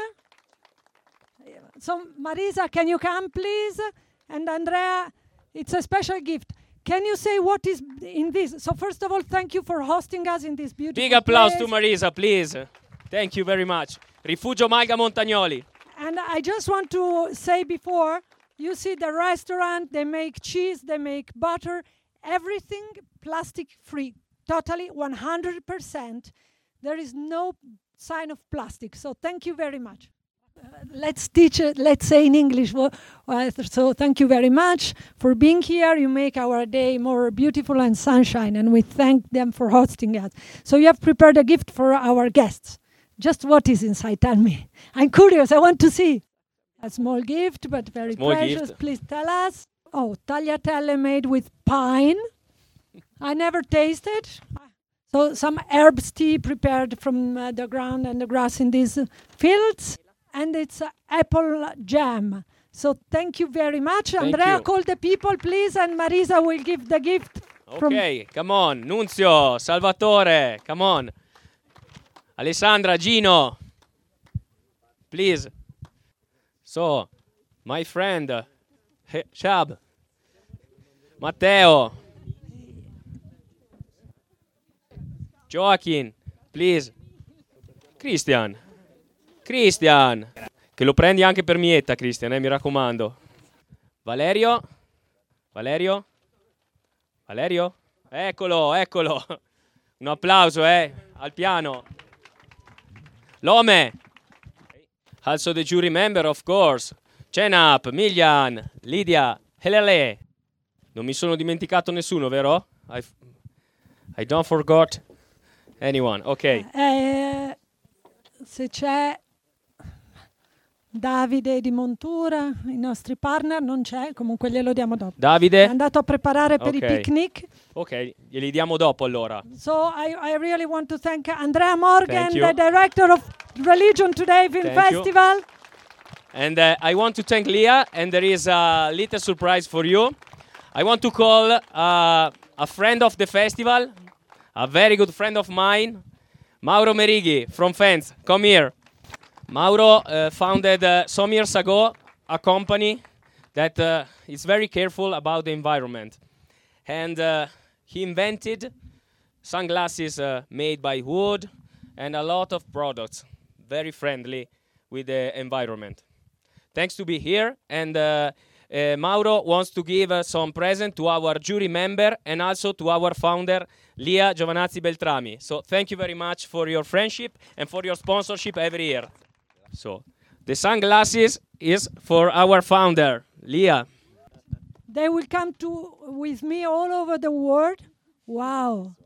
So, Marisa, can you come, please? And Andrea, it's a special gift. Can you say what is in this? So, first of all, thank you for hosting us in this beautiful Big applause place. to Marisa, please. Thank you very much. Rifugio Malga Montagnoli. And I just want to say before, you see the restaurant, they make cheese, they make butter, everything plastic free, totally 100%. There is no sign of plastic. So thank you very much. Let's teach it, let's say in English. Well, so thank you very much for being here. You make our day more beautiful and sunshine, and we thank them for hosting us. So you have prepared a gift for our guests. Just what is inside? Tell me. I'm curious. I want to see. A small gift, but very Small precious. gift. Please tell us. Oh, tagliatelle made with pine. I never tasted. So some herbs tea prepared from uh, the ground and the grass in these uh, fields, and it's apple jam. So thank you very much, Thank Andrea. you. Call the people, please, and Marisa will give the gift. Ok, come on. Nunzio, Salvatore, come on. Alessandra, Gino. Please. So, my friend, Shab. Matteo. Joaquin, please. Christian. Christian. Che lo prendi anche per mietta, Christian, eh, mi raccomando. Valerio. Valerio. Valerio? Eccolo, eccolo. Un applauso, eh, al piano. Lome. Also the jury member, of course. Cenap, Milian, Lidia, Helele. Non mi sono dimenticato nessuno, vero? I, I don't forgot anyone. Ok. Eh, se c'è Davide di Montura, i nostri partner, non c'è, comunque glielo diamo dopo. Davide? È andato a preparare per Ok. i picnic. Ok, glieli diamo dopo allora. So I, I really want to thank Andrea Morgan, Thank you. the director of Religion Today Film Thank you. Festival. And uh, I want to thank Leah, and there is a little surprise for you. I want to call uh, a friend of the festival, a very good friend of mine, Mauro Merighi from Fence. Come here. Mauro uh, founded uh, some years ago a company that uh, is very careful about the environment. And uh, he invented sunglasses uh, made by wood and a lot of products very friendly with the environment. Thanks to be here, and uh, Mauro wants to give some present to our jury member and also to our founder, Lia Giovanazzi Beltrami. So thank you very much for your friendship and for your sponsorship every year. So the sunglasses is for our founder, Lia. They will come to with me all over the world. Wow.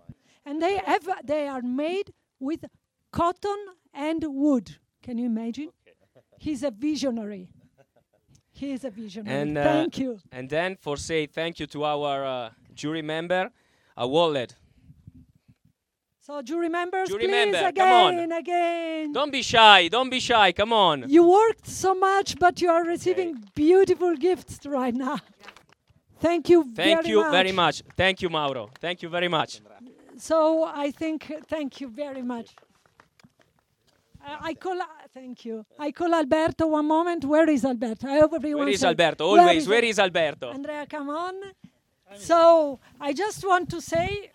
And they have they are made with cotton and wood. Can you imagine? He's a visionary. He is a visionary. And uh, Thank you. And then for say thank you to our uh, jury member, a wallet. So jury members, Jury please member, again, come on. again. Don't be shy. Don't be shy. Come on. You worked so much, but you are receiving beautiful gifts right now. Thank you Thank very you much. very much. Thank you, Mauro. Thank you very much. So I think, thank you very much. Uh, I call, uh, thank you. I call Alberto one moment. Where is Alberto? I hope everyone Where is Alberto? Always. is Where Al- is Alberto? Andrea, come on. So I just want to say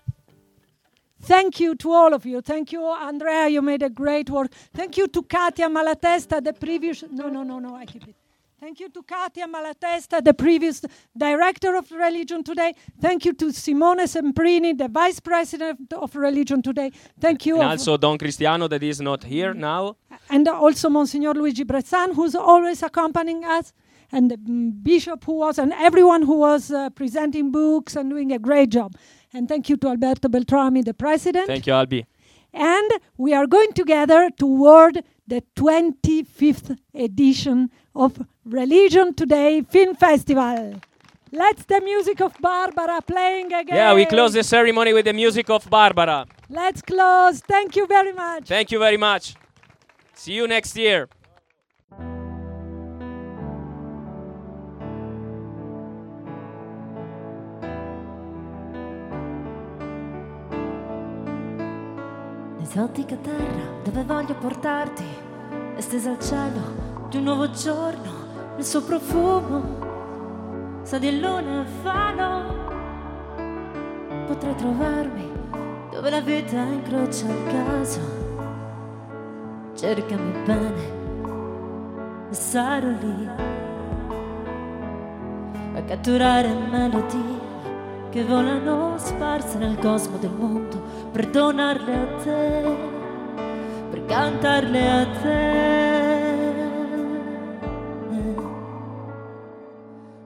thank you to all of you. Thank you, Andrea. You made a great work. Thank you to Katia Malatesta, the previous. No, no, no, no. I keep it. Thank you to Katia Malatesta, the previous director of Religion Today. Thank you to Simone Semprini, the vice president of Religion Today. Thank you. And also Don Cristiano that is not here now. and also Monsignor Luigi Bressan, who's always accompanying us, and the mm, bishop who was, and everyone who was uh, presenting books and doing a great job. And thank you to Alberto Beltrami, the president. Thank you, Albi. And we are going together toward the 25th edition of Religion Today Film Festival. Let's the music of Barbara playing again. Yeah, we close the ceremony with the music of Barbara. Let's close. Thank you very much. Thank you very much. See you next year. Esotica terra dove voglio portarti, estesa al cielo di un nuovo giorno, il suo profumo sa di luna e fano. Potrei trovarmi dove la vita incrocia il caso. Cercami bene sarò lì a catturare melodie che volano sparse nel cosmo del mondo per donarle a te, per cantarle a te.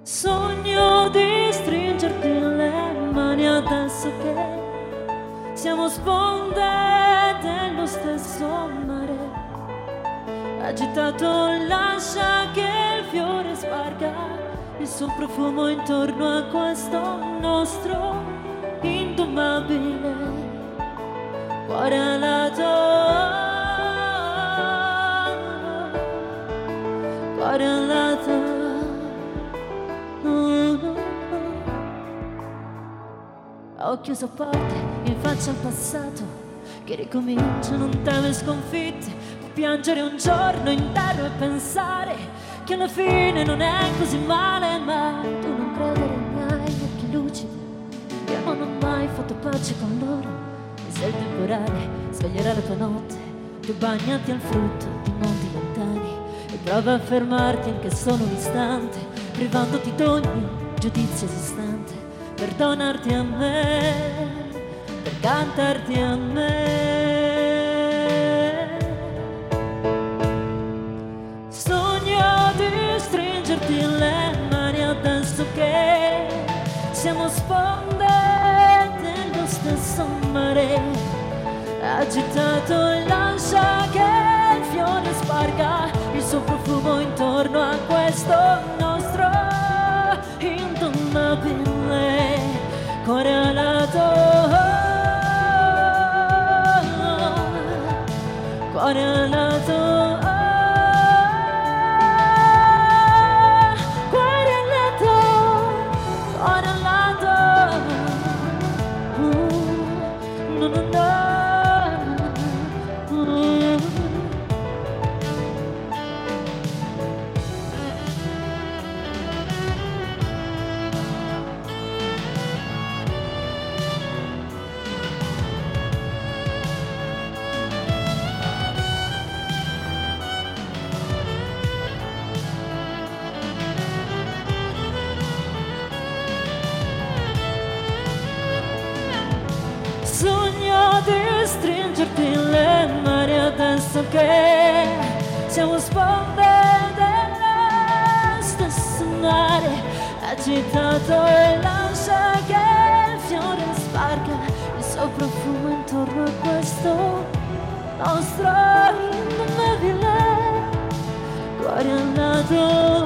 Sogno di stringerti le mani adesso che siamo sponde dello stesso mare. Agitato lascia che il fiore sparga il suo profumo intorno a questo nostro indomabile cuore alato. Cuore alato. Ho chiuso porte in faccia al passato che ricomincia, non teme sconfitte, può piangere un giorno intero e pensare che alla fine non è così male, ma tu non credere mai agli occhi lucidi, io non ho mai fatto pace con loro, se il temporale sveglierà la tua notte, tu bagnati al frutto di mondi lontani, e prova a fermarti anche solo un istante, privandoti d'ogni giudizio esistente, per donarti a me, per cantarti a me. Agitato lascia che il fiore sparga il suo profumo intorno a questo nostro indomabile cuore alato. Cuore alato. Agitato e lascia che il fiore sparga il suo profumo intorno a questo nostro indomabile cuore andato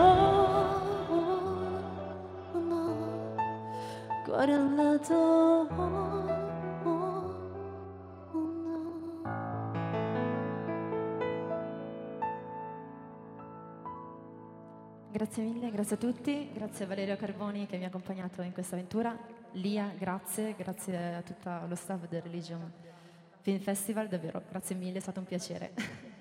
Grazie mille, grazie a tutti, grazie a Valerio Carboni che mi ha accompagnato in questa avventura, Lia, grazie, grazie a tutto lo staff del Religion Film Festival, davvero, grazie mille, è stato un piacere.